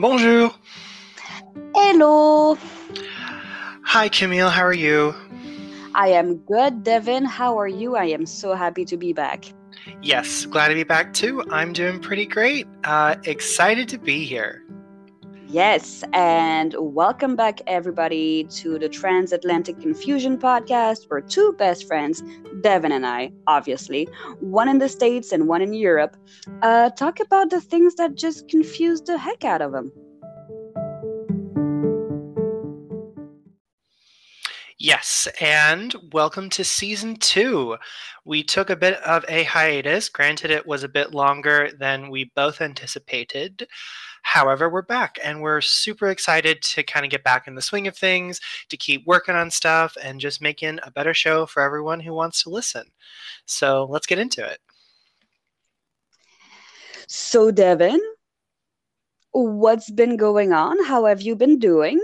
Bonjour. Hello. Hi, Camille. How are you? I am good, Devin. How are you? I am so happy to be back. Yes, glad to be back too. I'm doing pretty great. Uh, excited to be here. Yes, and welcome back, everybody, to the Transatlantic Confusion podcast, where two best friends, Devin and I, obviously, one in the States and one in Europe, uh, talk about the things that just confuse the heck out of them. Yes, and welcome to season two. We took a bit of a hiatus. Granted, it was a bit longer than we both anticipated. However, we're back and we're super excited to kind of get back in the swing of things, to keep working on stuff, and just making a better show for everyone who wants to listen. So let's get into it. So, Devin, what's been going on? How have you been doing?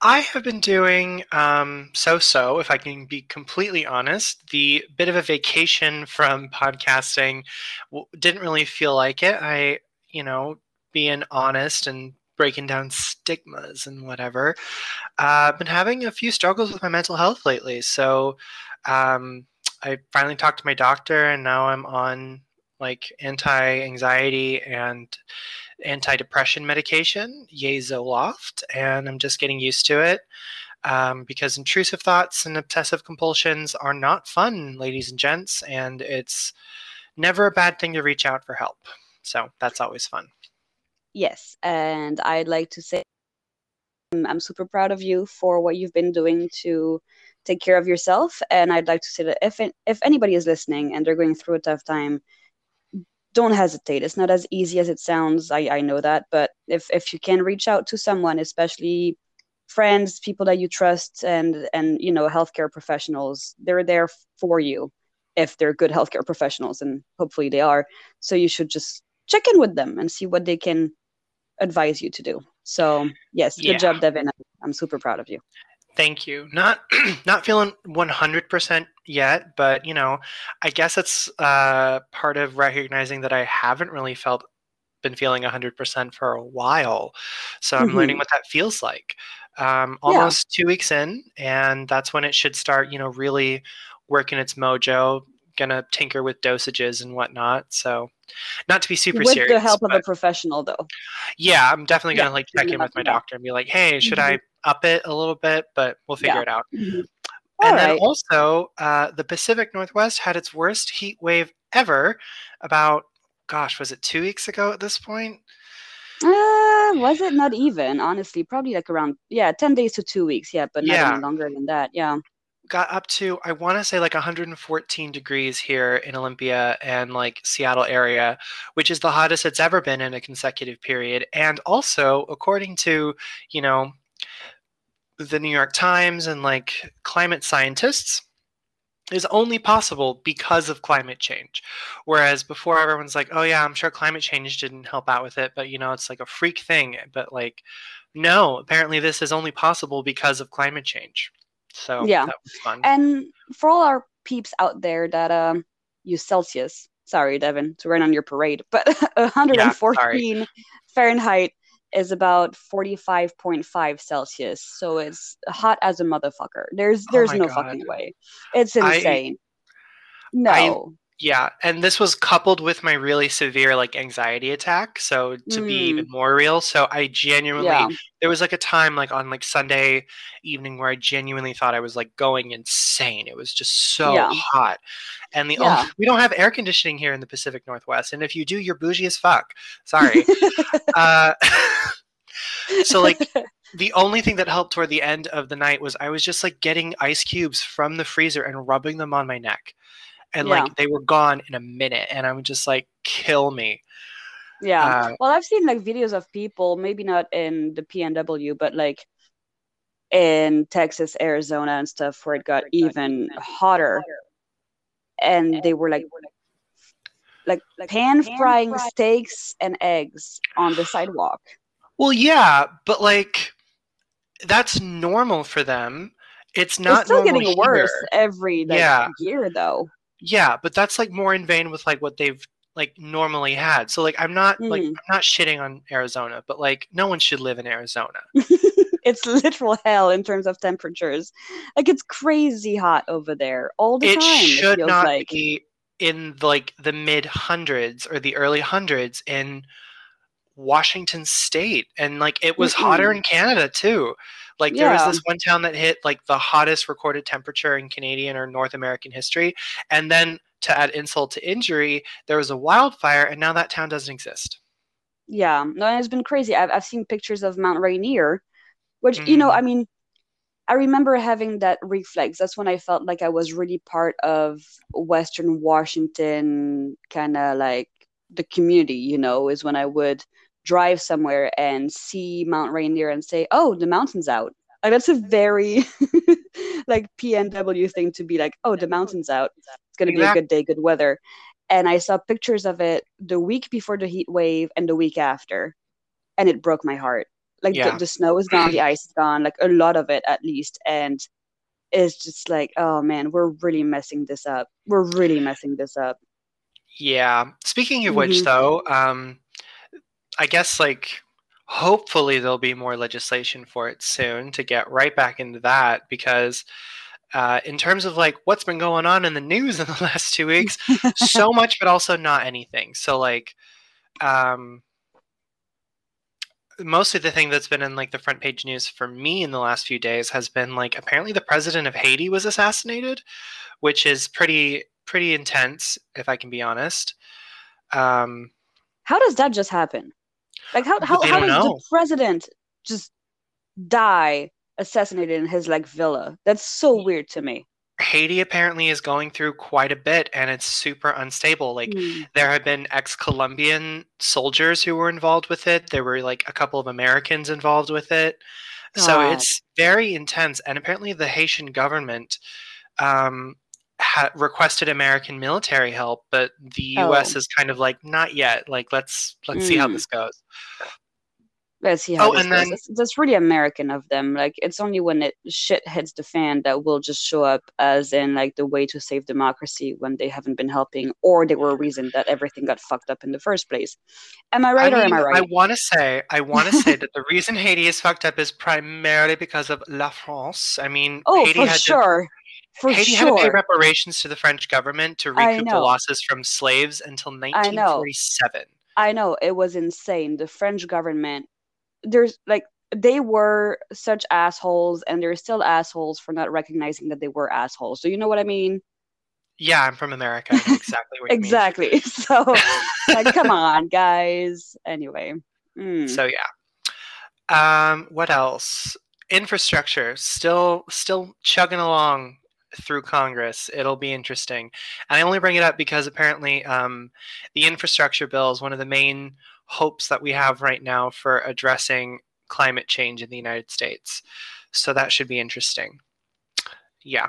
I have been doing um, so so, if I can be completely honest. The bit of a vacation from podcasting w- didn't really feel like it. I, you know, being honest and breaking down stigmas and whatever. Uh, I've been having a few struggles with my mental health lately. So um, I finally talked to my doctor, and now I'm on like anti-anxiety and anti-depression medication, yay Zoloft, and I'm just getting used to it. Um, because intrusive thoughts and obsessive compulsions are not fun, ladies and gents, and it's never a bad thing to reach out for help. So that's always fun. Yes, and I'd like to say um, I'm super proud of you for what you've been doing to take care of yourself. And I'd like to say that if if anybody is listening and they're going through a tough time, don't hesitate. It's not as easy as it sounds. I, I know that, but if if you can reach out to someone, especially friends, people that you trust, and and you know healthcare professionals, they're there for you if they're good healthcare professionals, and hopefully they are. So you should just check in with them and see what they can advise you to do. So yes, good yeah. job, Devin. I'm super proud of you. Thank you. Not not feeling 100% yet, but you know, I guess it's uh, part of recognizing that I haven't really felt been feeling 100% for a while. So I'm mm-hmm. learning what that feels like. Um, almost yeah. two weeks in, and that's when it should start, you know, really working its mojo, gonna tinker with dosages and whatnot. So, not to be super with serious, with the help but, of a professional, though. Yeah, I'm definitely gonna yeah, like check in with my doctor and be like, "Hey, should mm-hmm. I up it a little bit?" But we'll figure yeah. it out. Mm-hmm. And then also, uh, the Pacific Northwest had its worst heat wave ever. About, gosh, was it two weeks ago at this point? Uh, was it not even? Honestly, probably like around yeah, ten days to two weeks. Yeah, but not yeah. any longer than that. Yeah got up to I want to say like 114 degrees here in Olympia and like Seattle area, which is the hottest it's ever been in a consecutive period. And also, according to, you know, the New York Times and like climate scientists, is only possible because of climate change. Whereas before everyone's like, "Oh yeah, I'm sure climate change didn't help out with it, but you know, it's like a freak thing." But like no, apparently this is only possible because of climate change. So yeah, that was fun. And for all our peeps out there that um use Celsius, sorry, Devin, to run on your parade, but 114 yeah, Fahrenheit is about 45.5 Celsius. So it's hot as a motherfucker. There's oh there's oh no God. fucking way. It's insane. I, no. Yeah, and this was coupled with my really severe like anxiety attack. So to mm. be even more real, so I genuinely yeah. there was like a time like on like Sunday evening where I genuinely thought I was like going insane. It was just so yeah. hot, and the yeah. only, we don't have air conditioning here in the Pacific Northwest, and if you do, you're bougie as fuck. Sorry. uh, so like the only thing that helped toward the end of the night was I was just like getting ice cubes from the freezer and rubbing them on my neck and yeah. like they were gone in a minute and i'm just like kill me. Yeah. Uh, well i've seen like videos of people maybe not in the pnw but like in texas arizona and stuff where it got even hotter and they were like like, like pan frying steaks and eggs on the sidewalk. Well yeah but like that's normal for them. It's not it's still getting worse every like, yeah. year though yeah, but that's like more in vein with like what they've like normally had. So like I'm not like Mm. I'm not shitting on Arizona, but like no one should live in Arizona. it's literal hell in terms of temperatures. Like it's crazy hot over there all the it time. should it feels not like. be in like the mid hundreds or the early hundreds in Washington state. And like it was hotter Mm-mm. in Canada too. Like there was this one town that hit like the hottest recorded temperature in Canadian or North American history. And then to add insult to injury, there was a wildfire and now that town doesn't exist. Yeah, no, and it's been crazy. I've I've seen pictures of Mount Rainier, which you know, Mhm. I mean, I remember having that reflex. That's when I felt like I was really part of Western Washington, kind of like the community, you know, is when I would drive somewhere and see Mount Rainier and say, "Oh, the mountain's out." Like that's a very like PNW thing to be like, "Oh, the mountain's out. It's gonna be a good day, good weather." And I saw pictures of it the week before the heat wave and the week after, and it broke my heart. Like Yeah. the, the snow is gone, the ice is gone, like a lot of it at least, and it's just like, oh man, we're really messing this up. We're really messing this up. Yeah. Speaking of which, Mhm. though, um, I guess like hopefully there'll be more legislation for it soon to get right back into that because uh, in terms of like what's been going on in the news in the last two weeks, so much, but also not anything. So like, um, mostly the thing that's been in like the front page news for me in the last few days has been like apparently the president of Haiti was assassinated, which is pretty pretty intense if I can be honest. Um, How does that just happen? Like how how, how does know. the president just die assassinated in his like villa? That's so weird to me. Haiti apparently is going through quite a bit and it's super unstable. Like Hmm. there have been ex-Colombian soldiers who were involved with it. There were like a couple of Americans involved with it. So it's very intense and apparently the Haitian government um ha- requested American military help, but the US Oh. is kind of like not yet. Like let's let's see how Mm. this goes. Let's see how Oh, this and goes. then- That's, that's really American of them. Like it's only when it shit hits the fan that will just show up as in like the way to save democracy when they haven't been helping or they were a reason that everything got fucked up in the first place. Am I right or am I right? I want to say, I want to say that the reason Haiti is fucked up is primarily because of La France. I mean, oh, Haiti for had to sure. For Haiti had to pay reparations to the French government to recoup the losses from slaves until know. 1947. I know I know it was insane. The French government, there's like they were such assholes, and they're still assholes for not recognizing that they were assholes. Do you know what I mean? Yeah, I'm from America. Exactly what you mean. Exactly. So, like, come on, guys. Anyway. Mm. So yeah. Um, what else? Infrastructure still still chugging along through Congress. It'll be interesting. And I only bring it up because apparently um, the infrastructure bill is one of the main hopes that we have right now for addressing climate change in the United States. So that should be interesting. Yeah.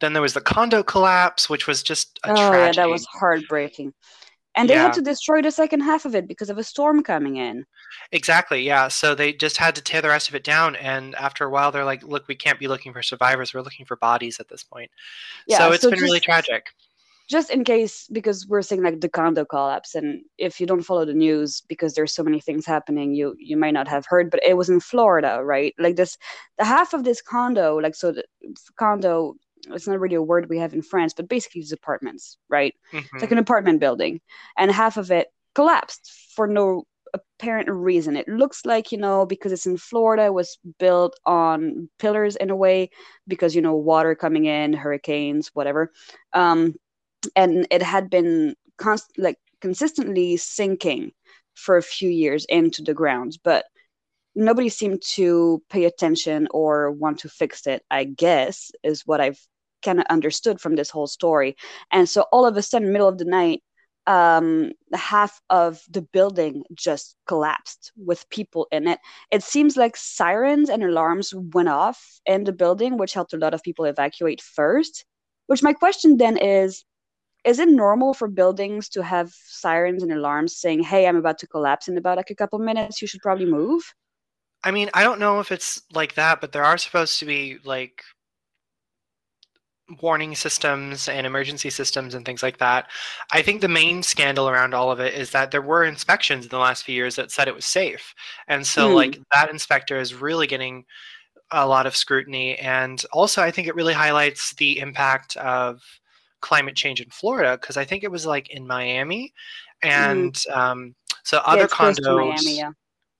Then there was the condo collapse, which was just a oh tragedy. yeah, that was heartbreaking. And they Yeah. had to destroy the second half of it because of a storm coming in. Exactly, yeah. So they just had to tear the rest of it down, and after a while, they're like, "Look, we can't be looking for survivors. We're looking for bodies at this point." Yeah, so it's so been really tragic. Just in case, because we're seeing like the condo collapse, and if you don't follow the news because there's so many things happening, you you might not have heard. But it was in Florida, right? Like this, the half of this condo, like so, the condo. It's not really a word we have in France, but basically it's apartments, right? It's like Mhm. an apartment building, and half of it collapsed for no apparent reason. It looks like, you know, because it's in Florida, it was built on pillars in a way, because, you know, water coming in, hurricanes, whatever. Um, and it had been const- like consistently sinking for a few years into the ground, but nobody seemed to pay attention or want to fix it, I guess, is what I've kind of understood from this whole story. And so all of a sudden, middle of the night, um, half of the building just collapsed with people in it. It seems like sirens and alarms went off in the building, which helped a lot of people evacuate first. Which my question then is is it normal for buildings to have sirens and alarms saying, hey, I'm about to collapse in about like a couple minutes, you should probably move? I mean, I don't know if it's like that, but there are supposed to be like warning systems and emergency systems and things like that. I think the main scandal around all of it is that there were inspections in the last few years that said it was safe. And so, Mm. like, that inspector is really getting a lot of scrutiny. And also, I think it really highlights the impact of climate change in Florida because I think it was like in Miami. And um, so, other to condos Miami, yeah.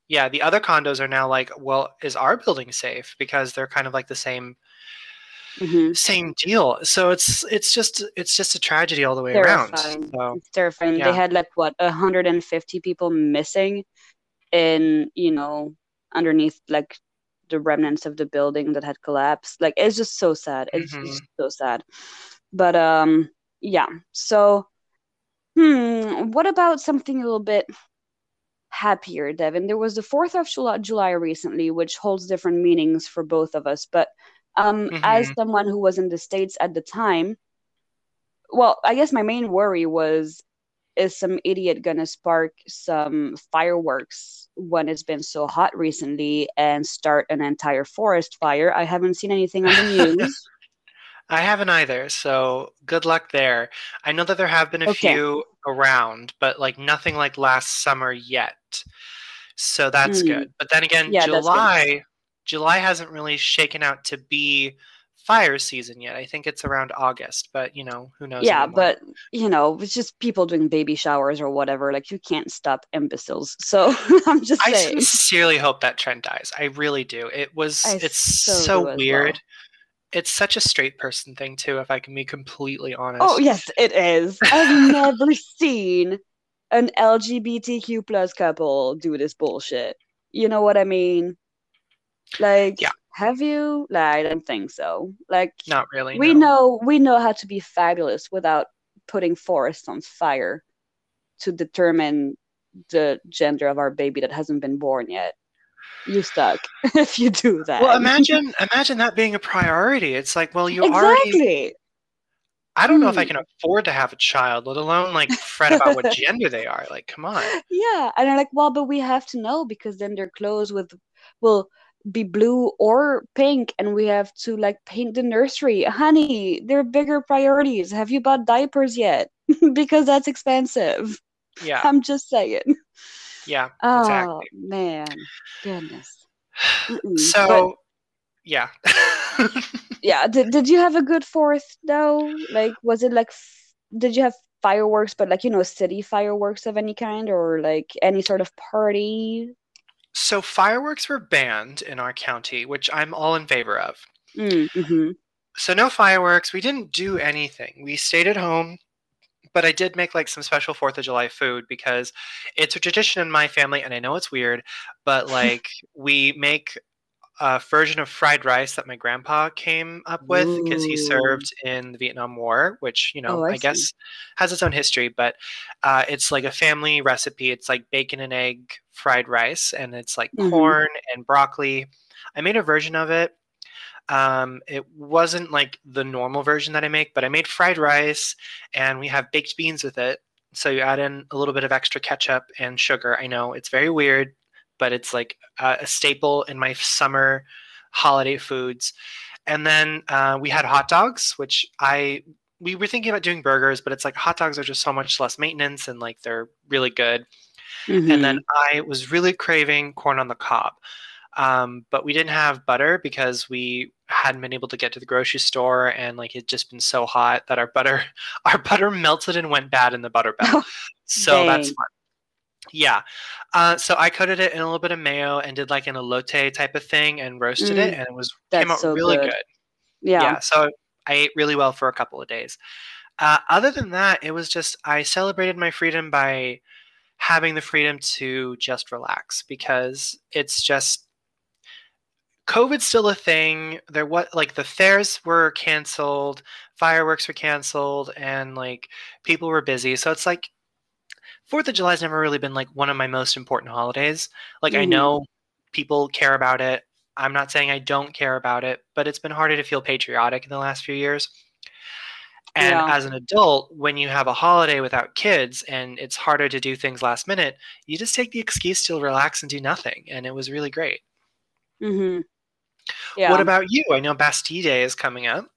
Yeah, the other condos are now like, well, is our building safe? Because they're kind of like the same hmm same deal. So it's it's just it's just a tragedy all the way around. Terrifying. So It's terrifying. Yeah. They had like what 150 people missing in, you know, underneath like the remnants of the building that had collapsed. Like it's just so sad. It's Mhm. just so sad. But um yeah. So hmm, what about something a little bit happier, Devin? There was the 4th of July, recently, which holds different meanings for both of us. But um as Mhm. someone who was in the States at the time, well, I guess my main worry was is some idiot gonna spark some fireworks when it's been so hot recently and start an entire forest fire? I haven't seen anything on the news. I haven't either. So good luck there. I know that there have been a Okay. few around, but like nothing like last summer yet. So that's Hmm. good. But then again, Yeah. July July hasn't really shaken out to be fire season yet. I think it's around August, but you know, who knows yeah, but you know, it's just people doing baby showers or whatever. Like you can't stop imbeciles. So I'm just I saying. sincerely hope that trend dies. I really do. It was I it's so so, weird. well. It's such a straight person thing too, if I can be completely oh, honest. Oh yes, it is. I've never seen an LGBTQ plus couple do this bullshit. You know what I mean? Like, Yeah. have you? Like, I don't think so. Like, Not really. we no. know we know how to be fabulous without putting forests on fire to determine the gender of our baby that hasn't been born yet. You stuck if you do that. Well, imagine imagine that being a priority. It's like, well, you already exactly. I don't know if I Hmm. can afford to have a child, let alone like fret about what gender they are. Like, come on. Yeah, and I'm like, well, but we have to know because then their clothes with will be blue or pink, and we have to like paint the nursery. Honey, there are bigger priorities. Have you bought diapers yet? because that's expensive. Yeah. I'm just saying. Yeah. Oh Exactly. man, goodness. Mm-mm. So yeah. yeah, did did you have a good fourth though? Like, was it like, f- did you have fireworks, but like you know, city fireworks of any kind, or like any sort of party? so fireworks were banned in our county, which I'm all in favor of. Mm, hmm So no fireworks. We didn't do anything. We stayed at home, but I did make like some special Fourth of July food because it's a tradition in my family, and I know it's weird, but like we make a version of fried rice that my grandpa came up with because he served in the Vietnam War, which you know Oh, I I, guess has its own history, but uh, it's like a family recipe. It's like bacon and egg fried rice, and it's like Mhm. corn and broccoli. I made a version of it. Um, it wasn't like the normal version that I make, but I made fried rice, and we have baked beans with it. So you add in a little bit of extra ketchup and sugar. I know it's very weird, but it's like uh, a staple in my summer holiday foods. And then uh, we had hot dogs, which I we were thinking about doing burgers, but it's like hot dogs are just so much less maintenance and like they're really good. Mm-hmm. And then I was really craving corn on the cob. Um, but we didn't have butter because we hadn't been able to get to the grocery store and like it just been so hot that our butter our butter melted and went bad in the butter bell. so that's Dang. fun. Yeah. Uh, so I coated it in a little bit of mayo and did like an elote type of thing and roasted it Mm, and it was came out so really good. good. yeah. Yeah. So I ate really well for a couple of days. Uh, other than that, it was just I celebrated my freedom by having the freedom to just relax because it's just COVID's still a thing. There what like the fairs were canceled, fireworks were canceled, and like people were busy. So it's like Fourth of July has never really been like one of my most important holidays. Like I Mhm. know people care about it. I'm not saying I don't care about it, but it's been harder to feel patriotic in the last few years. And Yeah. as an adult, when you have a holiday without kids and it's harder to do things last minute, you just take the excuse to relax and do nothing. And it was really great. Mm-hmm. Yeah. What about you? I know Bastille Day is coming up.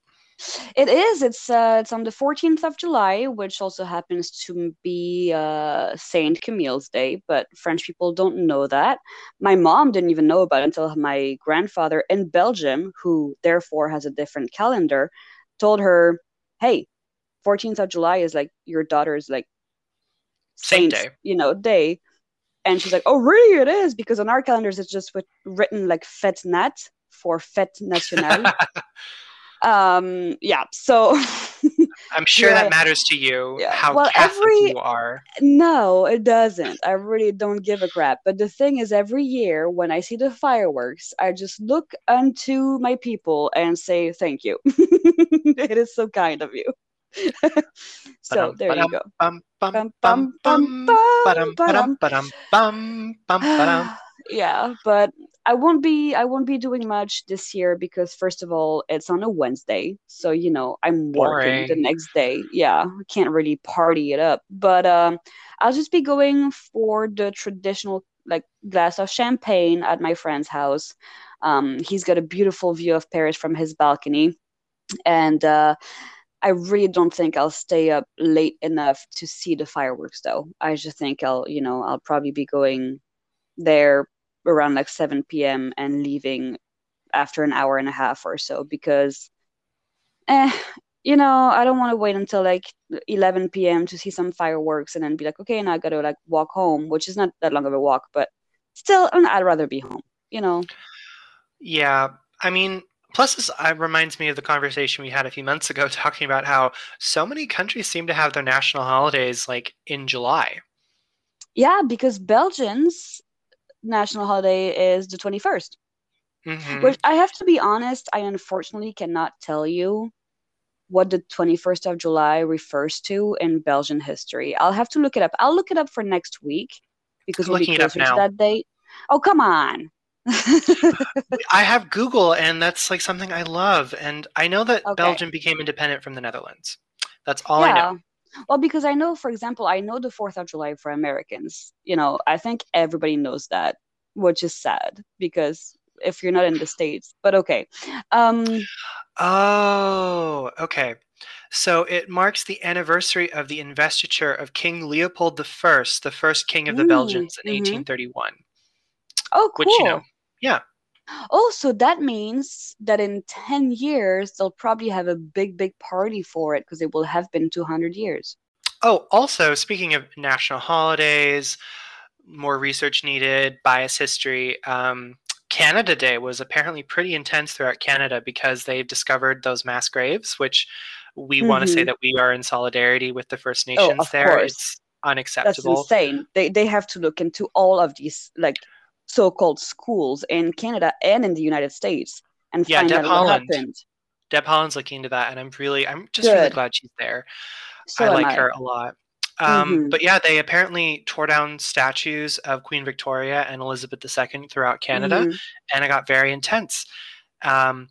It is. It's uh, it's on the 14th of July, which also happens to be uh, Saint Camille's Day, but French people don't know that. My mom didn't even know about it until my grandfather in Belgium, who therefore has a different calendar, told her, "Hey, 14th of July is like your daughter's like Saint day, you know, day." And she's like, "Oh, really? It is because on our calendars it's just with, written like Fête Nat for Fête Nationale." um yeah so i'm sure yeah, that matters to you yeah. how well, Catholic every, you are. No it doesn't. I really don't give a crap. But the thing is every year when i see the fireworks i just look unto my people and say thank you. It is so kind of you. So there you go. yeah but I won't be I won't be doing much this year because first of all it's on a Wednesday. So you know I'm working Boring. the next day. Yeah I can't really party it up. But um I'll just be going for the traditional like glass of champagne at my friend's house. Um he's got a beautiful view of Paris from his balcony. And uh I really don't think I'll stay up late enough to see the fireworks though. I just think I'll you know I'll probably be going there around like 7 p.m. and leaving after an hour and a half or so because eh, you know, I don't want to wait until like 11 p.m. to see some fireworks and then be like, okay, now I got to like walk home, which is not that long of a walk, but still, I'd rather be home, you know? Yeah. I mean, plus this uh, reminds me of the conversation we had a few months ago talking about how so many countries seem to have their national holidays like in July. Yeah, because Belgians national holiday is the 21st. Mm-hmm. Which I have to be honest, I unfortunately cannot tell you what the 21st of July refers to in Belgian history. I'll have to look it up. I'll look it up for next week because we'll be closer to that date. Oh, come on. I have Google, and that's like something I love. And I know that okay. Belgium became independent from the Netherlands. That's all yeah. I know. Well, because I know, for example, I know the 4th of July for Americans. You know, I think everybody knows that, which is sad because if you're not in the States, but okay. Um, oh, okay. So it marks the anniversary of the investiture of King Leopold I, the first king of the mm, Belgians in mm-hmm. 1831. Oh, cool. Which, you know, yeah. Oh, so that means that in 10 years, they'll probably have a big, big party for it because it will have been 200 years. Oh, also, speaking of national holidays, more research needed, bias history. Um, Canada Day was apparently pretty intense throughout Canada because they've discovered those mass graves, which we mm-hmm. want to say that we are in solidarity with the First oh, Nations oh, there. Course. It's unacceptable. That's insane. They they have to look into all of these like so-called schools in Canada and in the United States and yeah, find Deb out Haaland. what happened. Deb Haaland's looking into that, and I'm really, I'm just Good. really glad she's there. So I like I. her a lot. Um, mm-hmm. But yeah, they apparently tore down statues of Queen Victoria and Elizabeth II throughout Canada, mm-hmm. and it got very intense. Um,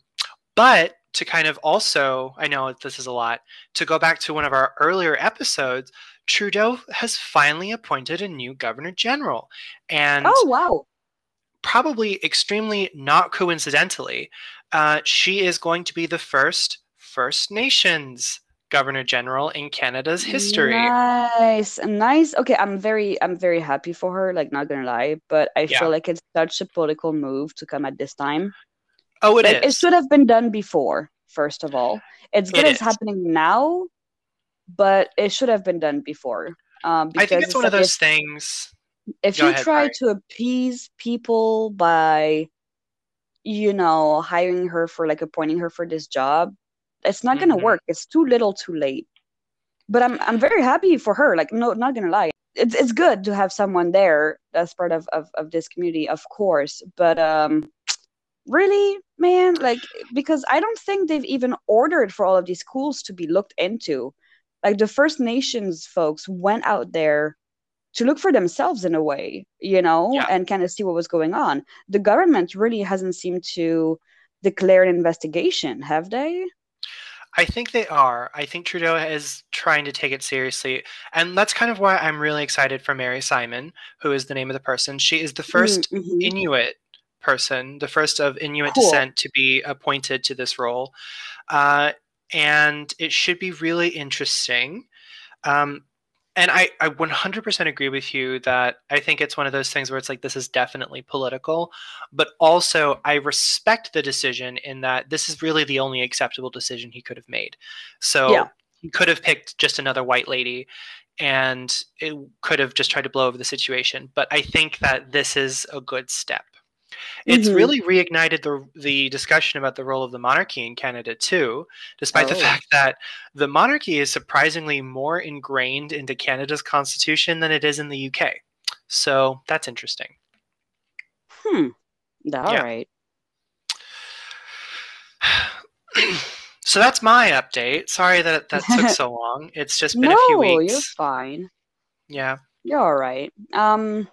but to kind of also, I know this is a lot, to go back to one of our earlier episodes, Trudeau has finally appointed a new governor general. And oh, wow probably extremely not coincidentally, uh, she is going to be the first First Nations Governor General in Canada's history. Nice, nice. Okay, I'm very, I'm very happy for her. Like, not gonna lie, but I yeah. feel like it's such a political move to come at this time. Oh, it like, is. It should have been done before. First of all, it's good it it's happening now, but it should have been done before. Um, I think it's one of those things if Go you ahead, try to appease people by you know hiring her for like appointing her for this job it's not gonna mm-hmm. work. It's too little too late. But i'm i'm very happy for her. Like no not gonna lie. It's, it's good to have someone there that's part of, of of this community of course. But um really man like because i don't think they've even ordered for all of these schools to be looked into. Like the first nations folks went out there to look for themselves in a way, you know, yeah. and kind of see what was going on. The government really hasn't seemed to declare an investigation, have they? I think they are. I think Trudeau is trying to take it seriously. And that's kind of why I'm really excited for Mary Simon, who is the name of the person. She is the 1st mm, mm-hmm. Inuit person, the first of Inuit cool. descent to be appointed to this role. Uh, and it should be really interesting. Um, and I, I 100% agree with you that I think it's one of those things where it's like this is definitely political, but also I respect the decision in that this is really the only acceptable decision he could have made. So Yeah. he could have picked just another white lady and it could have just tried to blow over the situation. But I think that this is a good step. It's Mhm. really reignited the the discussion about the role of the monarchy in Canada too, despite the Oh. fact that the monarchy is surprisingly more ingrained into Canada's constitution than it is in the UK. So that's interesting. Hmm. All Yeah. right. so that's my update. Sorry that that took so long. It's just been No, a few weeks. you're fine. Yeah. You're all right. Um,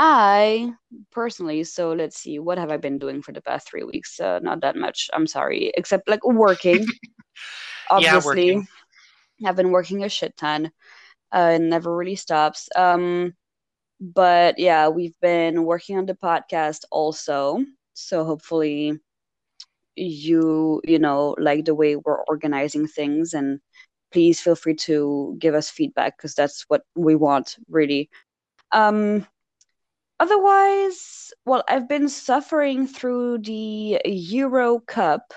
I personally, so let's see, what have I been doing for the past three weeks? Uh, not that much. I'm sorry, except like working. Obviously, Yeah, working. I've been working a shit ton. Uh, it never really stops. Um, but yeah, we've been working on the podcast also. So hopefully you, you know, like the way we're organizing things and please feel free to give us feedback because that's what we want really. Um, otherwise, well, I've been suffering through the Euro Cup,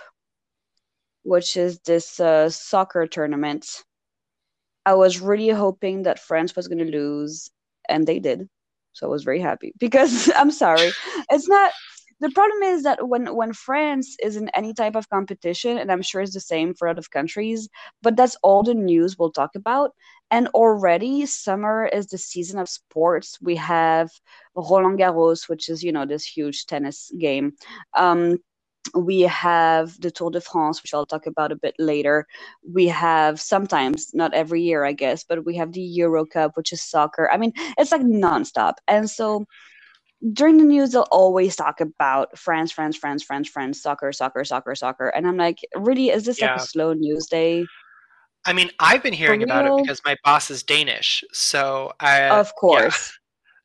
which is this uh, soccer tournament. I was really hoping that France was going to lose, and they did. So I was very happy because I'm sorry, it's not. The problem is that when when France is in any type of competition, and I'm sure it's the same for other countries, but that's all the news we'll talk about. And already summer is the season of sports. We have Roland Garros, which is you know this huge tennis game. Um, we have the Tour de France, which I'll talk about a bit later. We have sometimes, not every year, I guess, but we have the Euro Cup, which is soccer. I mean, it's like nonstop. And so during the news, they'll always talk about France, France, France, France, France, soccer, soccer, soccer, soccer. And I'm like, really, is this like a slow news day? I mean, I've been hearing about it because my boss is Danish. So I of course.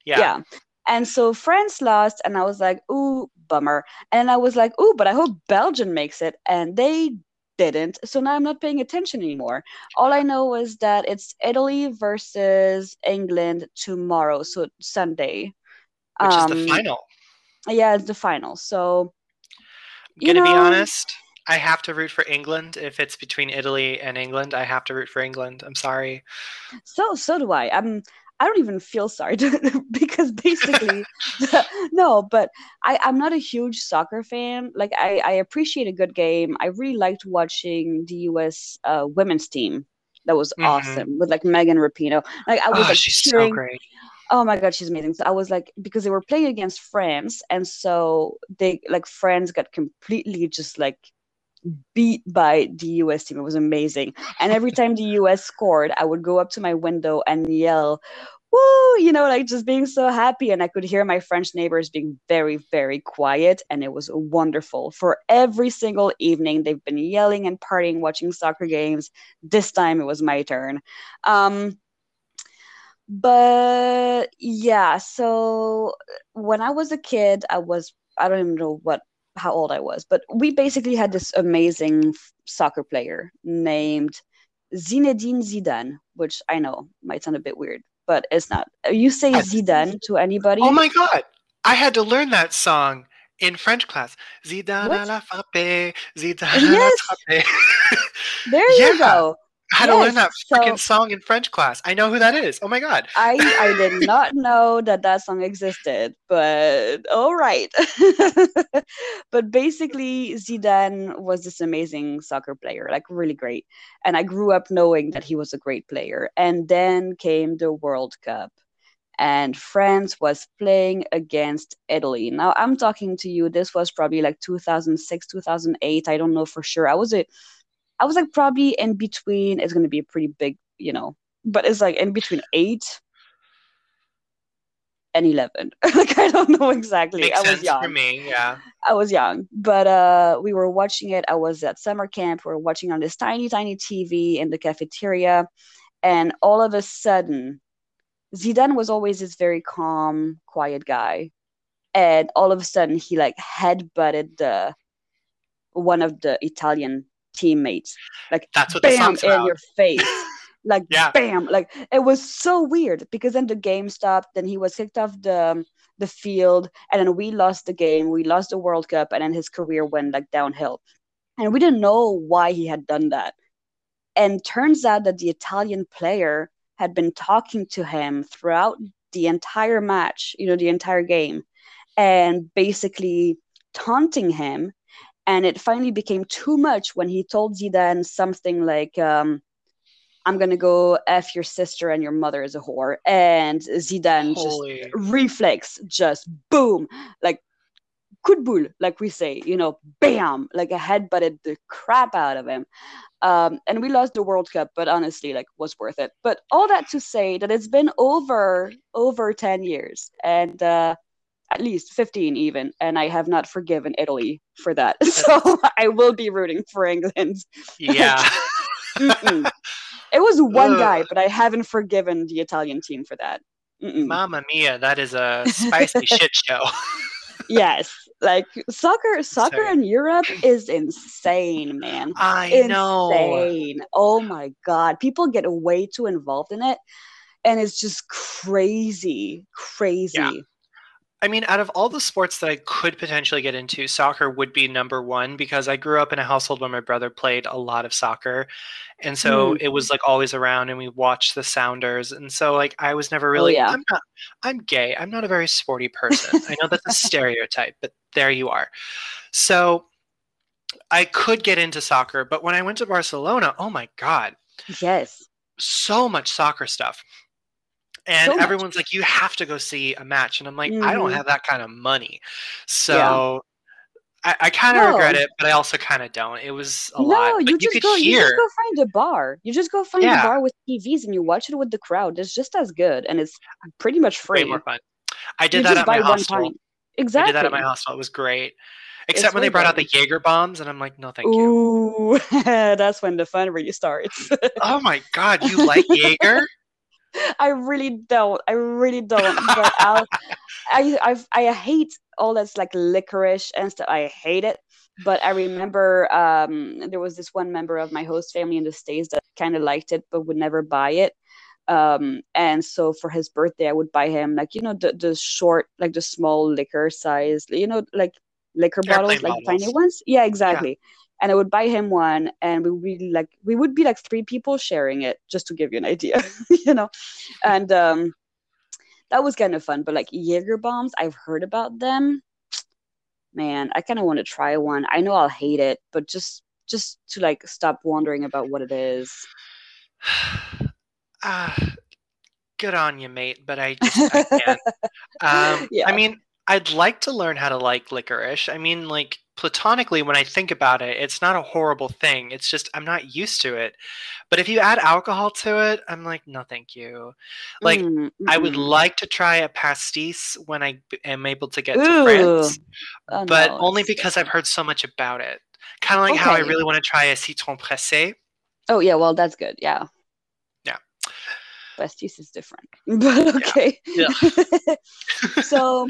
Yeah. yeah. And so France lost, and I was like, ooh, bummer. And I was like, ooh, but I hope Belgium makes it. And they didn't. So now I'm not paying attention anymore. All I know is that it's Italy versus England tomorrow, so Sunday. Which is the Um, final. Yeah, it's the final. So I'm gonna be know- honest. I have to root for England. If it's between Italy and England, I have to root for England. I'm sorry. So so do I. I'm I don't even feel sorry to, because basically no, but I I'm not a huge soccer fan. Like I I appreciate a good game. I really liked watching the US uh, women's team. That was Mhm. awesome with like Megan Rapinoe. Like I was Oh, like she's cheering. so great. Oh my god, she's amazing. So I was like because they were playing against France and so they like France got completely just like beat by the US team. It was amazing. And every time the US scored, I would go up to my window and yell, Woo, you know, like just being so happy. And I could hear my French neighbors being very, very quiet. And it was wonderful. For every single evening, they've been yelling and partying, watching soccer games. This time it was my turn. Um, but yeah, so when I was a kid, I was, I don't even know what how old I was, but we basically had this amazing soccer player named Zinedine Zidane, which I know might sound a bit weird, but it's not. You say Zidane to anybody? Oh my god! I had to learn that song in French class. Zidane What? à la frappe, Zidane à Yes. la frappe. there you Yeah. go. I had to learn that Yes, so- freaking song in French class. I know who that is. Oh my god. I I did not know that that song existed, but all right. but basically, Zidane was this amazing soccer player, like really great. And I grew up knowing that he was a great player. And then came the World Cup, and France was playing against Italy. Now I'm talking to you. This was probably like 2006, 2008. I don't know for sure. I was a, I was like probably in between. It's going to be a pretty big, you know, but it's like in between eight and 11 like i don't know exactly Makes i was young for me. Yeah. i was young but uh we were watching it i was at summer camp we were watching on this tiny tiny tv in the cafeteria and all of a sudden zidane was always this very calm quiet guy and all of a sudden he like head butted the one of the italian teammates. Like That's what the bam in your face. Like Yeah. bam, like it was so weird because then the game stopped. Then he was kicked off the um, the field, and then we lost the game. We lost the World Cup, and then his career went like downhill. And we didn't know why he had done that. And turns out that the Italian player had been talking to him throughout the entire match, you know, the entire game, and basically taunting him. And it finally became too much when he told Zidane something like, um, I'm gonna go F your sister and your mother is a whore. And Zidane just reflex, just boom, like coup de boule, like we say, you know, bam, like a head butted the crap out of him. Um, and we lost the World Cup, but honestly, like, was worth it. But all that to say that it's been over over ten years, and uh, at least fifteen even, and I have not forgiven Italy for that. So I will be rooting for England. Yeah. It was one Ugh. guy, but I haven't forgiven the Italian team for that. Mm-mm. Mamma mia, that is a spicy shit show. yes, like soccer, soccer Sorry. in Europe is insane, man. I know. insane. Oh my god, people get way too involved in it, and it's just crazy, crazy. I mean, out of all the sports that I could potentially get into, soccer would be number one because I grew up in a household where my brother played a lot of soccer. And so Mm. it was like always around and we watched the Sounders. And so like I was never really yeah. I'm not I'm gay. I'm not a very sporty person. I know that's a stereotype, but there you are. So I could get into soccer, but when I went to Barcelona, oh my god, Yes, so much soccer stuff. And So much. everyone's like, you have to go see a match. And I'm like, I don't Mhm. have that kind of money. So I, I kind of No. regret it, but I also kind of don't. It was a no, lot. You you just go. You just go find a bar. You just go find Yeah. a bar with TVs and you watch it with the crowd. It's just as good, and it's pretty much way free. more fun. I You did that just at my hostel. pint. I Exactly. did that at my hostel. It was great. It's Except when they brought out the Jaeger bombs, and I'm like, no, thank you. Ooh, that's when the fun really starts. Oh my god, you like Jaeger? I really don't. I really don't. But I'll, I, I've, I hate all that's like licorice and stuff. I hate it. But I remember um, there was this one member of my host family in the States that kind of liked it, but would never buy it. Um, and so for his birthday, I would buy him like, you know, the, the short, like the small liquor size, you know, like liquor bottles, Airplane like the tiny ones. Yeah, exactly. And I would buy him one, and we would be like, we would be like three people sharing it, just to give you an idea, you know. And um, that was kind of fun. But like Jaeger bombs, I've heard about them. Man, I kind of want to try one. I know I'll hate it, but just just to like stop wondering about what it is. Ah, good on you, mate. But I just I can't. Um, Yeah. I mean, I'd like to learn how to like licorice. I mean, like platonically, when I think about it, it's not a horrible thing. It's just I'm not used to it. But if you add alcohol to it, I'm like, no, thank you. Like, Mm, I would like to try a pastis when I am able to get to Ooh. France, Oh, but no, only because I've heard so much about it. Kind of like how I really want to try a citron pressé. Oh yeah, well that's good. Yeah. Yeah. Besties is different, but okay. Yeah. so,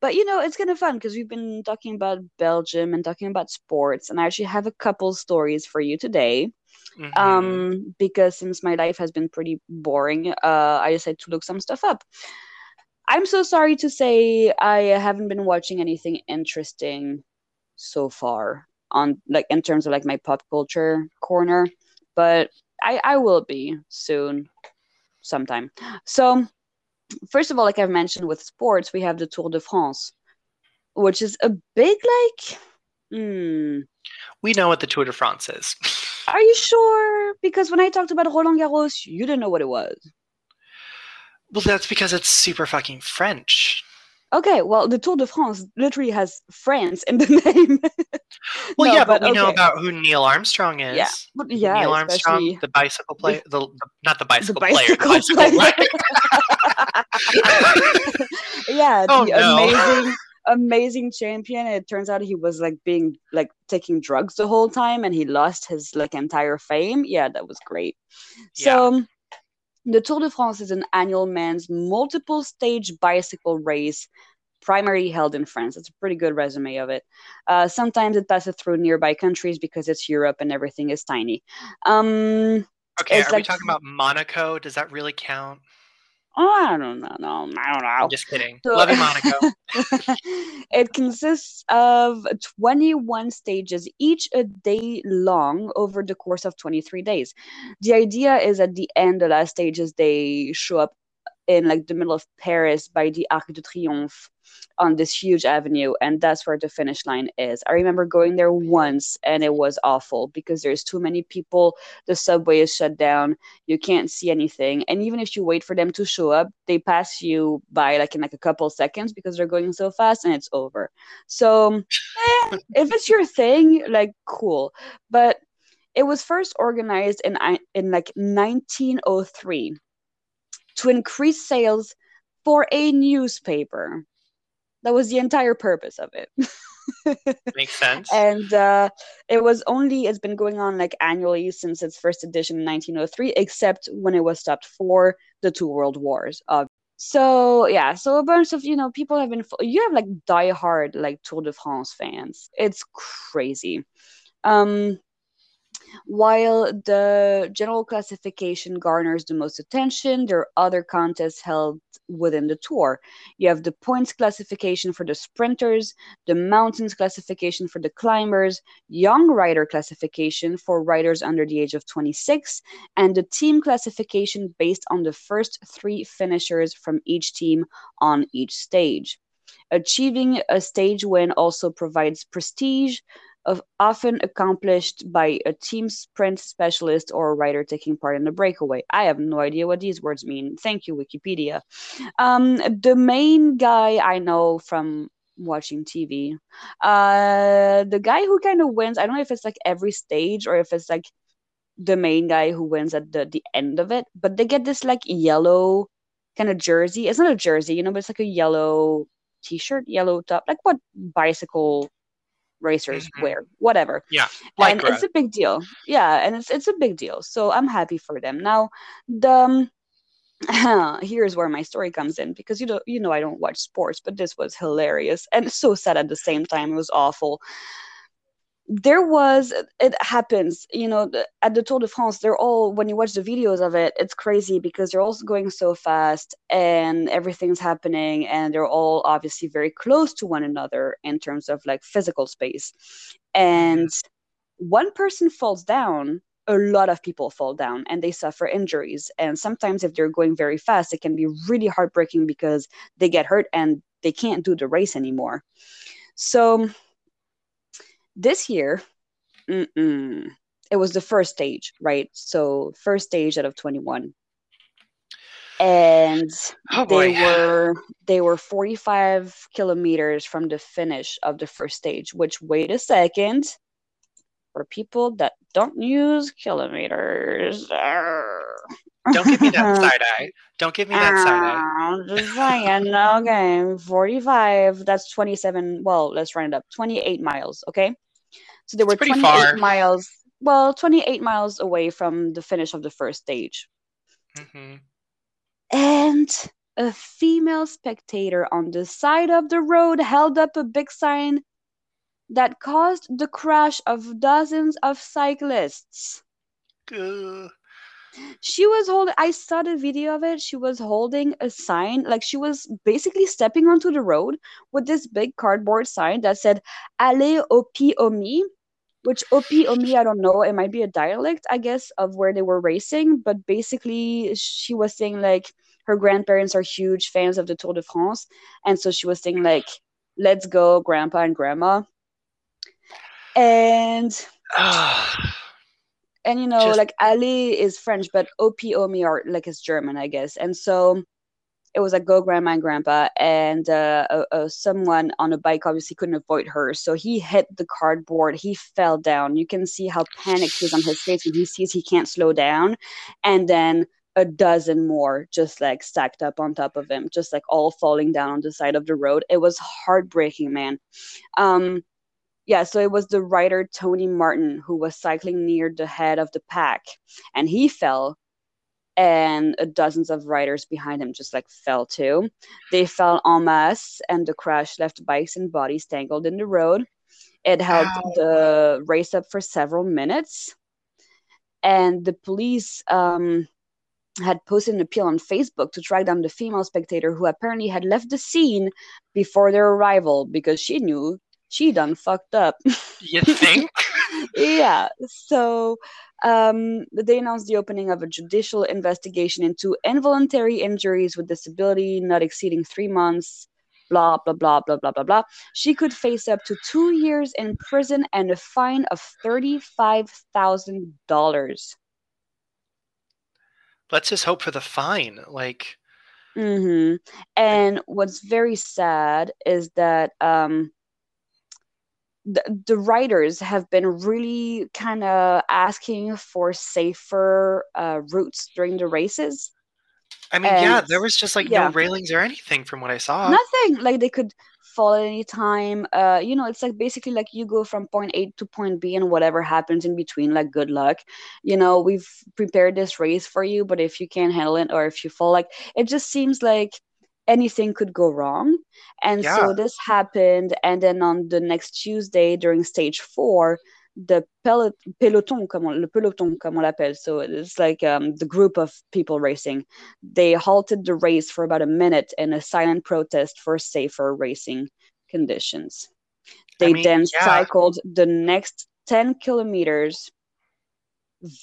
but you know, it's kind of fun because we've been talking about Belgium and talking about sports, and I actually have a couple stories for you today. Mhm. Um, because since my life has been pretty boring, uh, I decided to look some stuff up. I'm so sorry to say I haven't been watching anything interesting so far on like in terms of like my pop culture corner, but I I will be soon sometime. So, first of all, like I've mentioned with sports, we have the Tour de France, which is a big like hmm, we know what the Tour de France is. are you sure? Because when I talked about Roland Garros, you didn't know what it was. well, that's because it's super fucking French. Okay, well, the Tour de France literally has France in the name. Well, No, yeah, but, we know about who Neil Armstrong is. Yeah, But yeah, Neil Armstrong, the bicycle player, the, the not the bicycle the player, the bicycle bicycle player. yeah, Oh, the no. amazing, amazing champion. It turns out he was like being like taking drugs the whole time, and he lost his like entire fame. Yeah, that was great. So. The Tour de France is an annual men's multiple stage bicycle race primarily held in France. It's a pretty good resume of it. Uh, sometimes it passes through nearby countries because it's Europe and everything is tiny. Um, okay, are like, we talking about Monaco? Does that really count? Oh, I don't know. No, I don't know. I'm just kidding. So, Love you, Monaco. it consists of 21 stages, each a day long over the course of 23 days. The idea is at the end, the last stages, they show up in like the middle of Paris by the Arc de Triomphe on this huge avenue and that's where the finish line is. I remember going there once and it was awful because there's too many people, the subway is shut down, you can't see anything and even if you wait for them to show up, they pass you by like in like a couple seconds because they're going so fast and it's over. So eh, if it's your thing, like cool. But it was first organized in in like 1903 to increase sales for a newspaper. That was the entire purpose of it. Makes sense. And uh, it was only, it's been going on like annually since its first edition in 1903, except when it was stopped for the two world wars. Uh, so yeah, so a bunch of you know people have been you have like die-hard like Tour de France fans. It's crazy. Um, while the general classification garners the most attention, there are other contests held within the tour. You have the points classification for the sprinters, the mountains classification for the climbers, young rider classification for riders under the age of 26, and the team classification based on the first three finishers from each team on each stage. Achieving a stage win also provides prestige, often accomplished by a team sprint specialist or a rider taking part in the breakaway. I have no idea what these words mean. Thank you, Wikipedia. Um, the main guy I know from watching TV, uh, the guy who kind of wins, I don't know if it's like every stage or if it's like the main guy who wins at the, the end of it, but they get this like yellow kind of jersey. It's not a jersey, you know, but it's like a yellow t-shirt, yellow top, like what bicycle racers mm-hmm. wear, whatever. Yeah, and it's a big deal. Yeah, and it's it's a big deal. So I'm happy for them. Now, the um, here's where my story comes in because you know you know I don't watch sports, but this was hilarious and so sad at the same time. It was awful there was it happens you know at the tour de france they're all when you watch the videos of it it's crazy because they're all going so fast and everything's happening and they're all obviously very close to one another in terms of like physical space. And mm-hmm. one person falls down a lot of people fall down and they suffer injuries. And sometimes if they're going very fast it can be really heartbreaking because they get hurt and they can't do the race anymore. So this year, it was the first stage, right? So first stage out of 21. And oh they were they were 45 kilometers from the finish of the first stage, which wait a second, for people that don't use kilometers. Don't give me that side eye. Don't give me that side eye. Just saying. okay, 45. That's 27. Well, let's round it up. 28 miles. Okay. So they were 28 far. miles, well, 28 miles away from the finish of the first stage. Mm-hmm. And a female spectator on the side of the road held up a big sign that caused the crash of dozens of cyclists. She was holding, I saw the video of it. She was holding a sign, like she was basically stepping onto the road with this big cardboard sign that said, Allez au aux which Opi Omi, I don't know, it might be a dialect, I guess, of where they were racing. But basically, she was saying like her grandparents are huge fans of the Tour de France. And so she was saying like, let's go, grandpa and grandma. And and you know, Just... like Ali is French, but Opi Omi are like it's German, I guess. And so it was like go grandma and grandpa and uh, uh, uh, someone on a bike obviously couldn't avoid her. So he hit the cardboard. He fell down. You can see how panicked he is on his face when he sees he can't slow down. And then a dozen more just like stacked up on top of him just like all falling down on the side of the road. It was heartbreaking man. Um yeah so it was the rider tony martin who was cycling near the head of the pack and he fell and uh, dozens of riders behind him just like fell too. They fell en masse, and the crash left bikes and bodies tangled in the road. It held the race up for several minutes, and the police um, had posted an appeal on Facebook to track down the female spectator who apparently had left the scene before their arrival because she knew she done fucked up. You think? yeah. So um, they announced the opening of a judicial investigation into involuntary injuries with disability not exceeding three months. Blah blah blah blah blah blah blah. She could face up to two years in prison and a fine of thirty-five thousand dollars. Let's just hope for the fine. Like, Mm-hmm. And what's very sad is that um, the, the writers have been really kind of asking for safer uh, routes during the races. I mean, yeah, there was just like yeah. no railings or anything from what I saw. Nothing like they could fall at any time. Uh, you know, it's like basically like you go from point A to point B, and whatever happens in between, like good luck. You know, we've prepared this race for you, but if you can't handle it or if you fall, like it just seems like anything could go wrong. And Yeah. so this happened, and then on the next Tuesday during stage four. The pel- peloton, comme on, le peloton, comme on l'appelle. So it's like um, the group of people racing they halted the race for about a minute in a silent protest for safer racing conditions. They mean, then yeah. cycled the next 10 kilometers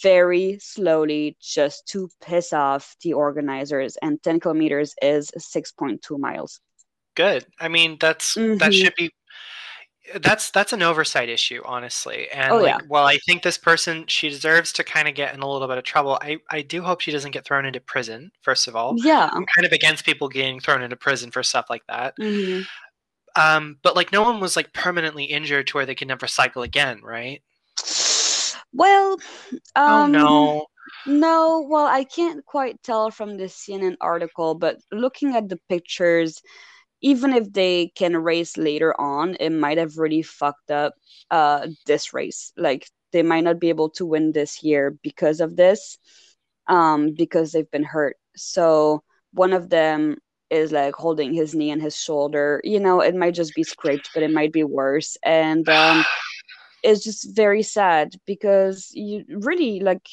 very slowly just to piss off the organizers, and 10 kilometers is 6.2 miles. Good. I mean, that's that Mhm. should be. That's that's an oversight issue, honestly. And Oh, like, yeah. while I think this person she deserves to kind of get in a little bit of trouble, I I do hope she doesn't get thrown into prison. First of all, Yeah. I'm kind of against people getting thrown into prison for stuff like that. Mhm. Um, but like, no one was like permanently injured to where they can never cycle again, right? Well, oh um, no. No, well, I can't quite tell from the CNN article, but looking at the pictures, even if they can race later on, it might have really fucked up uh this race. Like they might not be able to win this year because of this, um, because they've been hurt. So one of them is like holding his knee and his shoulder. You know, it might just be scraped, but it might be worse. And um it's just very sad because you really like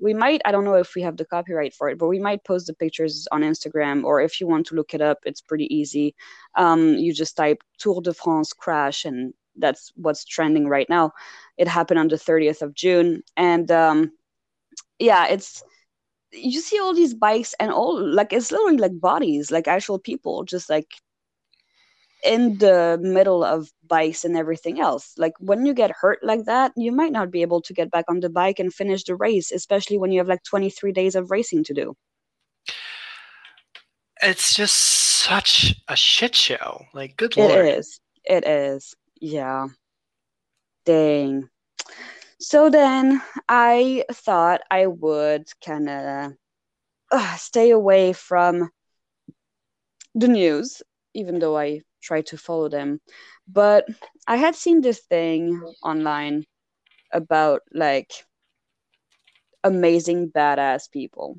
we might i don't know if we have the copyright for it but we might post the pictures on instagram or if you want to look it up it's pretty easy. Um, you just type tour de france crash and that's what's trending right now. It happened on the 30th of june and um, yeah it's you see all these bikes and all like it's literally like bodies like actual people just like in the middle of bikes and everything else. Like when you get hurt like that, you might not be able to get back on the bike and finish the race, especially when you have like 23 days of racing to do. It's just such a shit show. Like, good It lord. is. It is. Yeah. Dang. So then I thought I would kind of uh, stay away from the news, even though I try to follow them. But I had seen this thing online about like amazing badass people.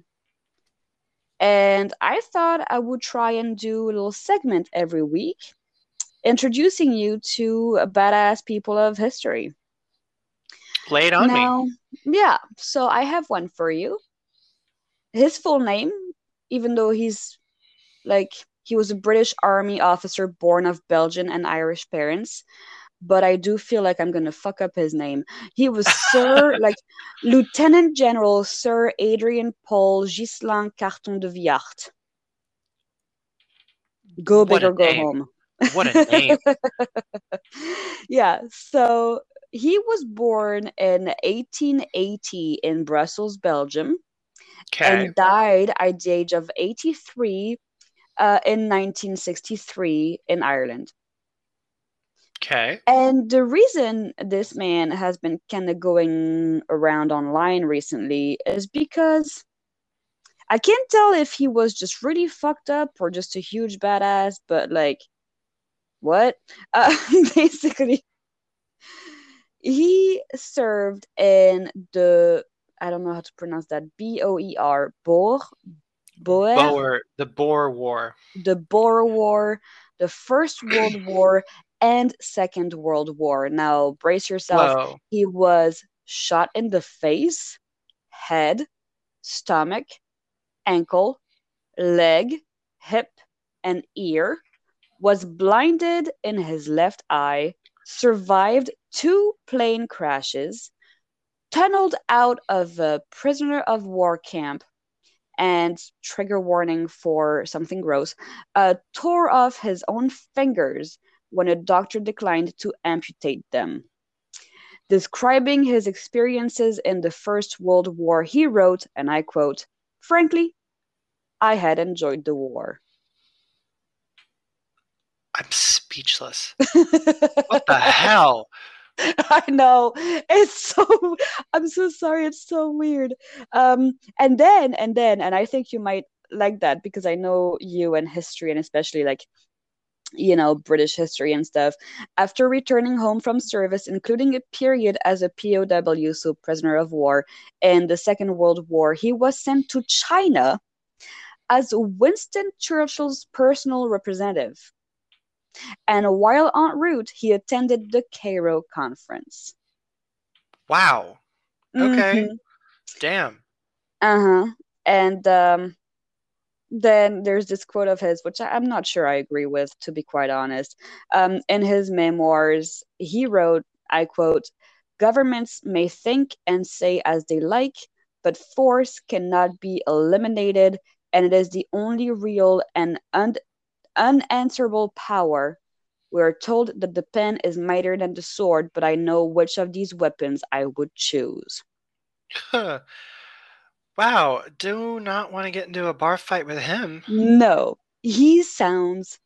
And I thought I would try and do a little segment every week introducing you to badass people of history. Lay it on me. yeah, so I have one for you. His full name, even though he's like he was a British Army officer born of Belgian and Irish parents, but I do feel like I'm gonna fuck up his name. He was Sir, like Lieutenant General Sir Adrian Paul Ghislain Carton de Wiart. Go big or go name. home. What a name. yeah, so he was born in 1880 in Brussels, Belgium, Okay. and died at the age of 83 uh, in 1963 in Ireland. Okay. And the reason this man has been kind of going around online recently is because I can't tell if he was just really fucked up or just a huge badass, but like, what? Uh, basically, he served in the I don't know how to pronounce that. B O E R. Boer. Boer. Boer, the Boer War. The Boer War, the First World War, and Second World War. Now, brace yourself. Whoa. He was shot in the face, head, stomach, ankle, leg, hip, and ear, was blinded in his left eye, survived two plane crashes, tunneled out of a prisoner of war camp, and trigger warning for something gross, uh, tore off his own fingers when a doctor declined to amputate them. Describing his experiences in the First World War, he wrote, and I quote, Frankly, I had enjoyed the war. I'm speechless. what the hell? I know. It's so I'm so sorry. It's so weird. Um and then and then and I think you might like that because I know you and history and especially like you know British history and stuff. After returning home from service, including a period as a POW, so prisoner of war, in the Second World War, he was sent to China as Winston Churchill's personal representative. And while en route, he attended the Cairo Conference. Wow. Okay. Mhm. Damn. Uh-huh. And um, then there's this quote of his, which I'm not sure I agree with, to be quite honest. Um, in his memoirs, he wrote, I quote, Governments may think and say as they like, but force cannot be eliminated, and it is the only real and un- unanswerable power. We are told that the pen is mightier than the sword, but I know which of these weapons I would choose. wow. Do not want to get into a bar fight with him. No, he sounds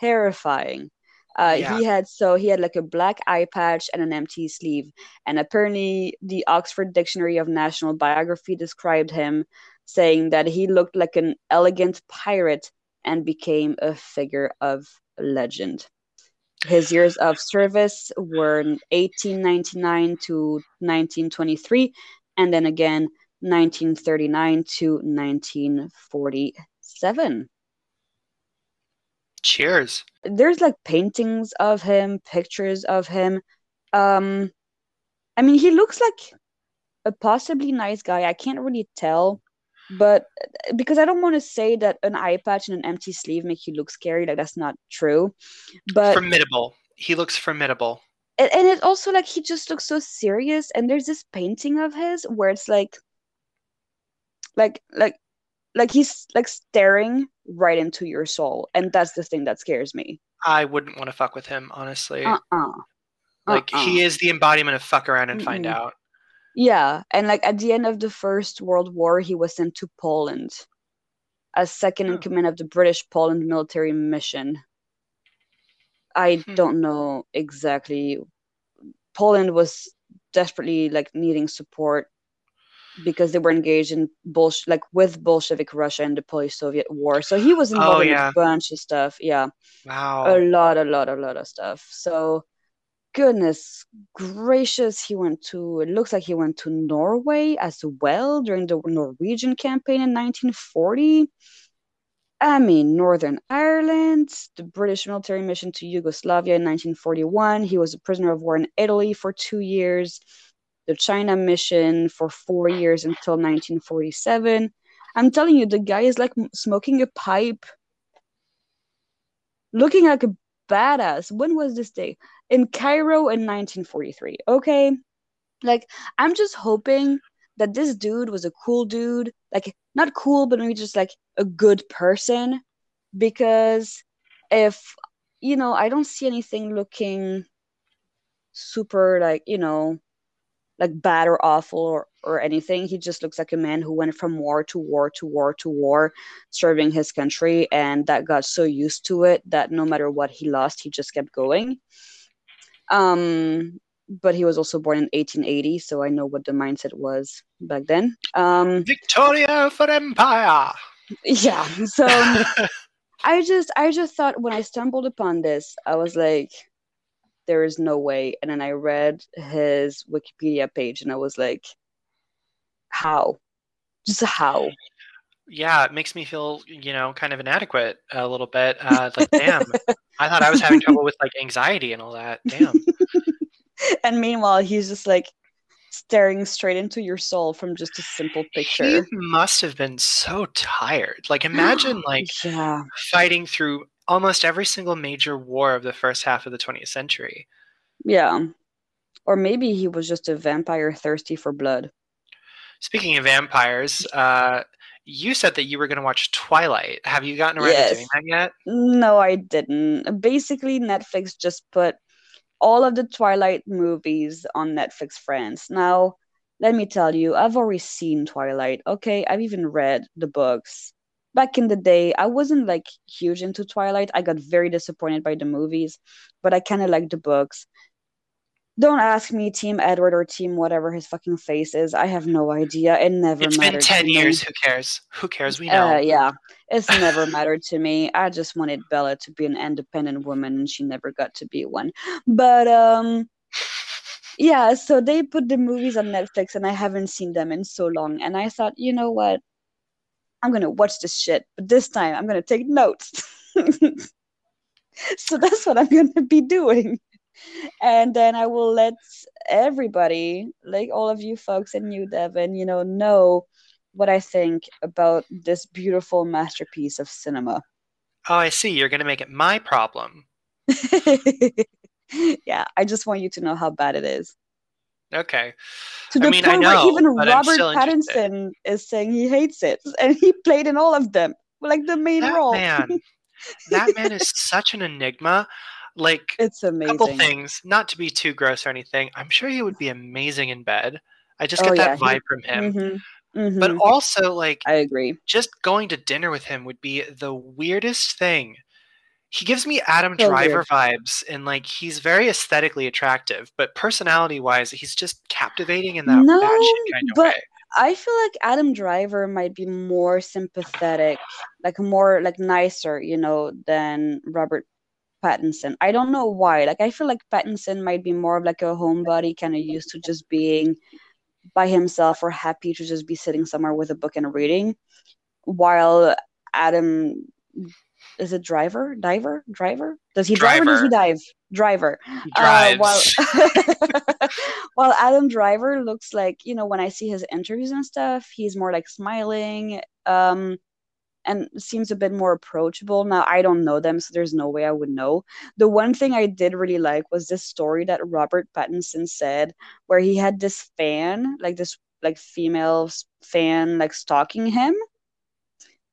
terrifying. Uh, Yeah. He had so he had like a black eye patch and an empty sleeve, and apparently the Oxford Dictionary of National Biography described him, saying that he looked like an elegant pirate and became a figure of legend. His years of service were 1899 to 1923, and then again 1939 to 1947 Cheers. there's like paintings of him, pictures of him. Um, I mean, he looks like a possibly nice guy. I can't really tell, but because I don't want to say that an eye patch and an empty sleeve make you look scary, like that's not true. But formidable. He looks formidable. and and it also like he just looks so serious. And there's this painting of his where it's like, like, like, like he's like staring right into your soul, and that's the thing that scares me. I wouldn't want to fuck with him, honestly. Uh-uh. like uh-uh. he is the embodiment of fuck around and find Mm-mm. out. Yeah, and like at the end of the First World War, he was sent to Poland as second in Oh. command of the British Poland military mission. I Hmm. don't know exactly. Poland was desperately like needing support because they were engaged in Bolsh like with Bolshevik Russia in the Polish-Soviet War. So he was involved Oh, in a bunch of stuff. Yeah Wow. a lot, a lot, a lot of stuff. So, goodness gracious, he went to, it looks like he went to Norway as well during the Norwegian campaign in 1940. I mean, Northern Ireland, the British military mission to Yugoslavia in 1941. He was a prisoner of war in Italy for two years, the China mission for four years until 1947. I'm telling you, the guy is like smoking a pipe looking like a badass. When was this day? In Cairo in 1943. Okay. Like, I'm just hoping that this dude was a cool dude. Like, not cool, but maybe just like a good person. Because if, you know, I don't see anything looking super, like, you know, like bad or awful or, or anything. He just looks like a man who went from war to war to war to war, serving his country, and that got so used to it that no matter what he lost, he just kept going. Um, but he was also born in 1880, so I know what the mindset was back then. Um, Victoria for Empire. yeah, so I just I just thought when I stumbled upon this, I was like, there is no way. And then I read his Wikipedia page and I was like, how? Just how? Yeah, it makes me feel, you know, kind of inadequate a little bit. Uh, like, damn, I thought I was having trouble with like anxiety and all that. Damn. and meanwhile, he's just like staring straight into your soul from just a simple picture. He must have been so tired. Like, imagine like yeah. fighting through almost every single major war of the first half of the 20th century. Yeah. Or maybe he was just a vampire thirsty for blood. Speaking of vampires, uh, you said that you were going to watch Twilight. Have you gotten around Yes. to doing that yet? No, I didn't. Basically, Netflix just put all of the Twilight movies on Netflix France. Now, let me tell you, I've already seen Twilight. Okay, I've even read the books. Back in the day, I wasn't like huge into Twilight. I got very disappointed by the movies, but I kind of liked the books. Don't ask me, Team Edward or Team whatever his fucking face is. I have no idea. It never It's been to 10 me. years. Who cares? Who cares? We know. Uh, yeah, it's never mattered to me. I just wanted Bella to be an independent woman, and she never got to be one. But um, yeah. So they put the movies on Netflix, and I haven't seen them in so long. And I thought, you know what? I'm gonna watch this shit, but this time I'm gonna take notes. so that's what I'm gonna be doing. And then I will let everybody, like all of you folks and you, Devin, you know, know what I think about this beautiful masterpiece of cinema. Oh, I see. You're going to make it my problem. yeah, I just want you to know how bad it is. Okay. To I the mean, I point know, where even Robert still interested. Pattinson is saying he hates it, and he played in all of them, like the main That role. man, that man is such an enigma. Like, It's amazing. couple things, not to be too gross or anything. I'm sure he would be amazing in bed. I just Oh, get yeah, that he- vibe from him. Mhm, mhm. But also, like, I agree. just going to dinner with him would be the weirdest thing. He gives me Adam So Driver weird. vibes, and like he's very aesthetically attractive, but personality-wise, he's just captivating in that No, kind of but- way. I feel like Adam Driver might be more sympathetic, like more like nicer, you know, than Robert Pattinson. I don't know why. Like I feel like Pattinson might be more of like a homebody, kind of used to just being by himself or happy to just be sitting somewhere with a book and reading, while Adam is it driver? Diver? Driver? Does he drive or does he dive? Driver. Uh, while while Adam Driver looks like you know when I see his interviews and stuff, he's more like smiling, um, and seems a bit more approachable. Now I don't know them, so there's no way I would know. The one thing I did really like was this story that Robert Pattinson said, where he had this fan, like this like female fan, like stalking him,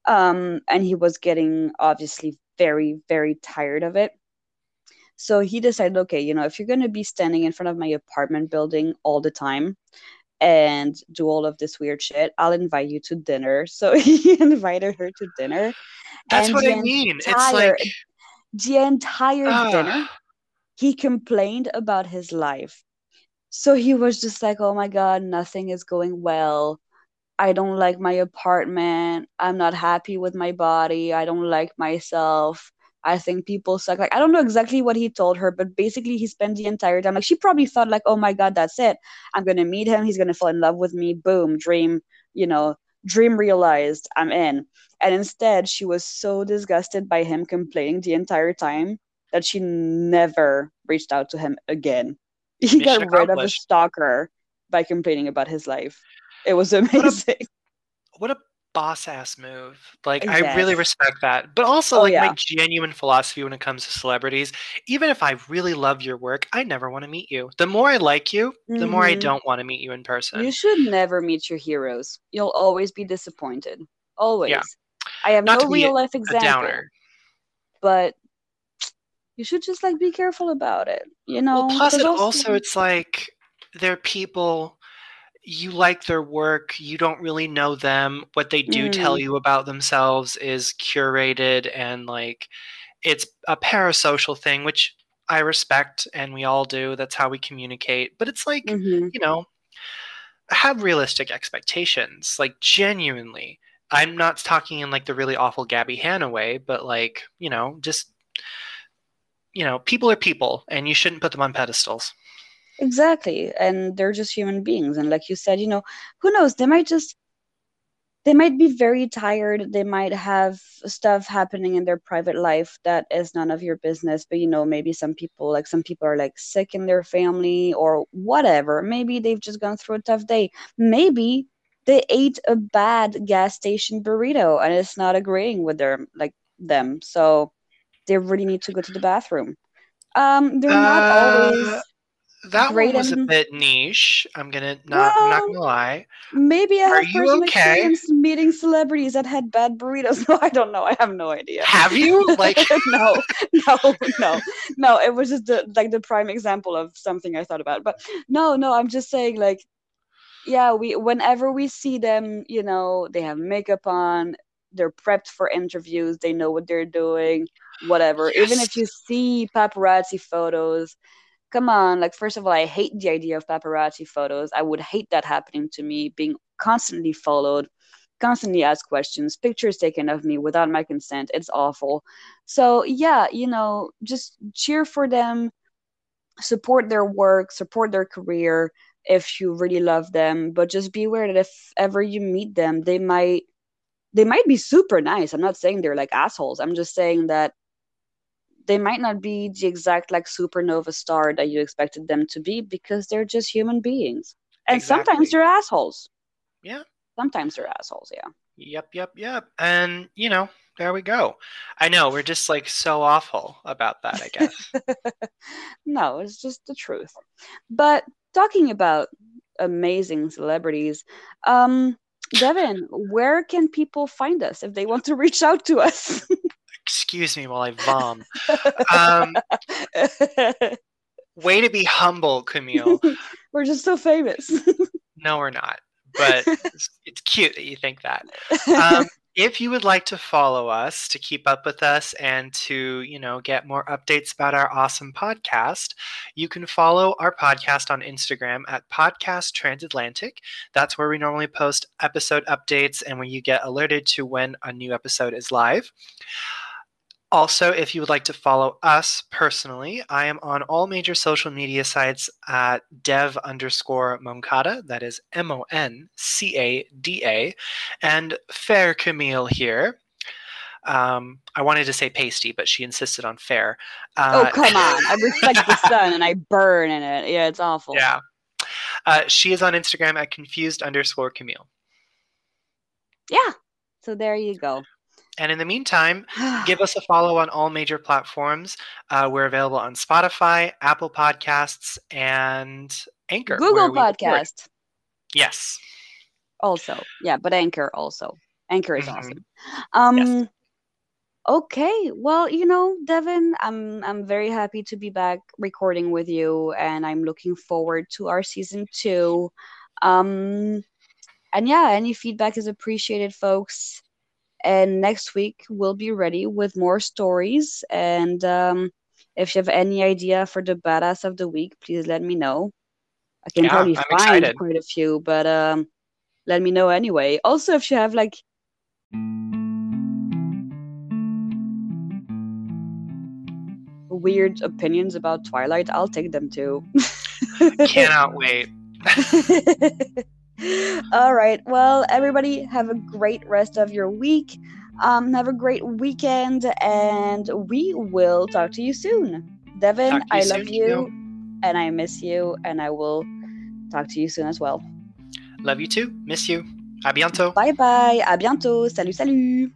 um, and he was getting obviously very very tired of it. So he decided, okay, you know, if you're going to be standing in front of my apartment building all the time and do all of this weird shit, I'll invite you to dinner. So he invited her to dinner. That's what I mean. It's like The entire ah, dinner, he complained about his life. So he was just like, oh my God, nothing is going well. I don't like my apartment. I'm not happy with my body. I don't like myself. I think people suck. Like, I don't know exactly what he told her, but basically, he spent the entire time, like, she probably thought, like, oh my God, that's it. I'm going to meet him. He's going to fall in love with me. Boom, dream, you know, dream realized. I'm in. And instead, she was so disgusted by him complaining the entire time that she never reached out to him again. He got rid of a stalker by complaining about his life. It was amazing. what a boss ass move. Like I really respect that. But also Oh, like yeah. my genuine philosophy when it comes to celebrities, even if I really love your work, I never want to meet you. The more I like you, the more I Mhm. don't want to meet you in person. You should never meet your heroes. You'll always be disappointed. Always. Yeah. I have Not no real life example, downer. but you should just like be careful about it. You know. Well, plus it also it's like they're people you like their work, you don't really know them. What they do tell Mm. you about themselves is curated and like it's a parasocial thing, which I respect and we all do. That's how we communicate. But it's like, Mhm. you know, have realistic expectations. Like genuinely. I'm not talking in like the really awful Gabbie Hanna way, but like, you know, just you know, people are people and you shouldn't put them on pedestals. Exactly. And they're just human beings. And like you said, you know, who knows? They might just they might be very tired they might have stuff happening in their private life that is none of your business but you know maybe some people like some people are like sick in their family or whatever maybe they've just gone through a tough day maybe they ate a bad gas station burrito and it's not agreeing with their like them so they really need to go to the bathroom um they're not Uh, always That one was a bit niche. I'm gonna not. I'm not gonna lie. maybe i have personal okay? experience meeting celebrities that had bad burritos no i don't know i have no idea Have you? Like, no, no, no, no. It was just the, like the prime example of something I thought about. But no, no, I'm just saying like, yeah, we whenever we see them, you know, they have makeup on, they're prepped for interviews, they know what they're doing, whatever. Even if you see paparazzi photos, come on, like first of all, I hate the idea of paparazzi photos. I would hate that happening to me, being constantly followed, constantly asked questions, pictures taken of me without my consent. It's awful. So yeah, you know, just cheer for them, support their work, support their career if you really love them, but just be aware that if ever you meet them, they might they might be super nice. I'm not saying they're like assholes. I'm just saying that they might not be the exact like supernova star that you expected them to be because they're just human beings. And sometimes they're assholes. Yeah. Sometimes they're assholes, yeah. Yep. Yep. Yep. And you know, there we go. I know we're just like so awful about that. I guess. no, it's just the truth. But talking about amazing celebrities, um, Devin, where can people find us if they want to reach out to us? Excuse me while I vom. Um, way to be humble, Camille. We're just so famous. No, we're not. But it's, it's cute that you think that. Um, if you would like to follow us to keep up with us and to you know get more updates about our awesome podcast you can follow our podcast on instagram at podcast transatlantic that's where we normally post episode updates and where you get alerted to when a new episode is live also, if you would like to follow us personally, I am on all major social media sites at dev underscore Moncada. That is M O N C A D A. And Fair Camille here. Um, I wanted to say pasty, but she insisted on fair. oh, Uh, come on. I reflect the sun and I burn in it. Yeah, it's awful. yeah. Uh, she is on Instagram at confused underscore Camille. Yeah. So there you go. And in the meantime, give us a follow on all major platforms. Uh, we're available on Spotify, Apple Podcasts, and Anchor. Google. Podcast Yes. also. Yeah, but Anchor also. Anchor is Mhm. awesome. Um Yes. okay. Well, you know, Devin, I'm I'm very happy to be back recording with you and I'm looking forward to our season 2. Um and yeah, any feedback is appreciated, folks. And next week we'll be ready with more stories. And um, if you have any idea for the badass of the week, please let me know. I can Yeah, probably I'm find excited. quite a few, but um, let me know anyway. Also, if you have like weird opinions about Twilight, I'll take them too. Cannot wait. All right. Well, everybody, have a great rest of your week. Um, have a great weekend, and we will talk to you soon. Devin, you I soon, love Camille. you, and I miss you, and I will talk to you soon as well. Love you too. Miss you. A bientôt. Bye bye. À bientôt. Salut, salut.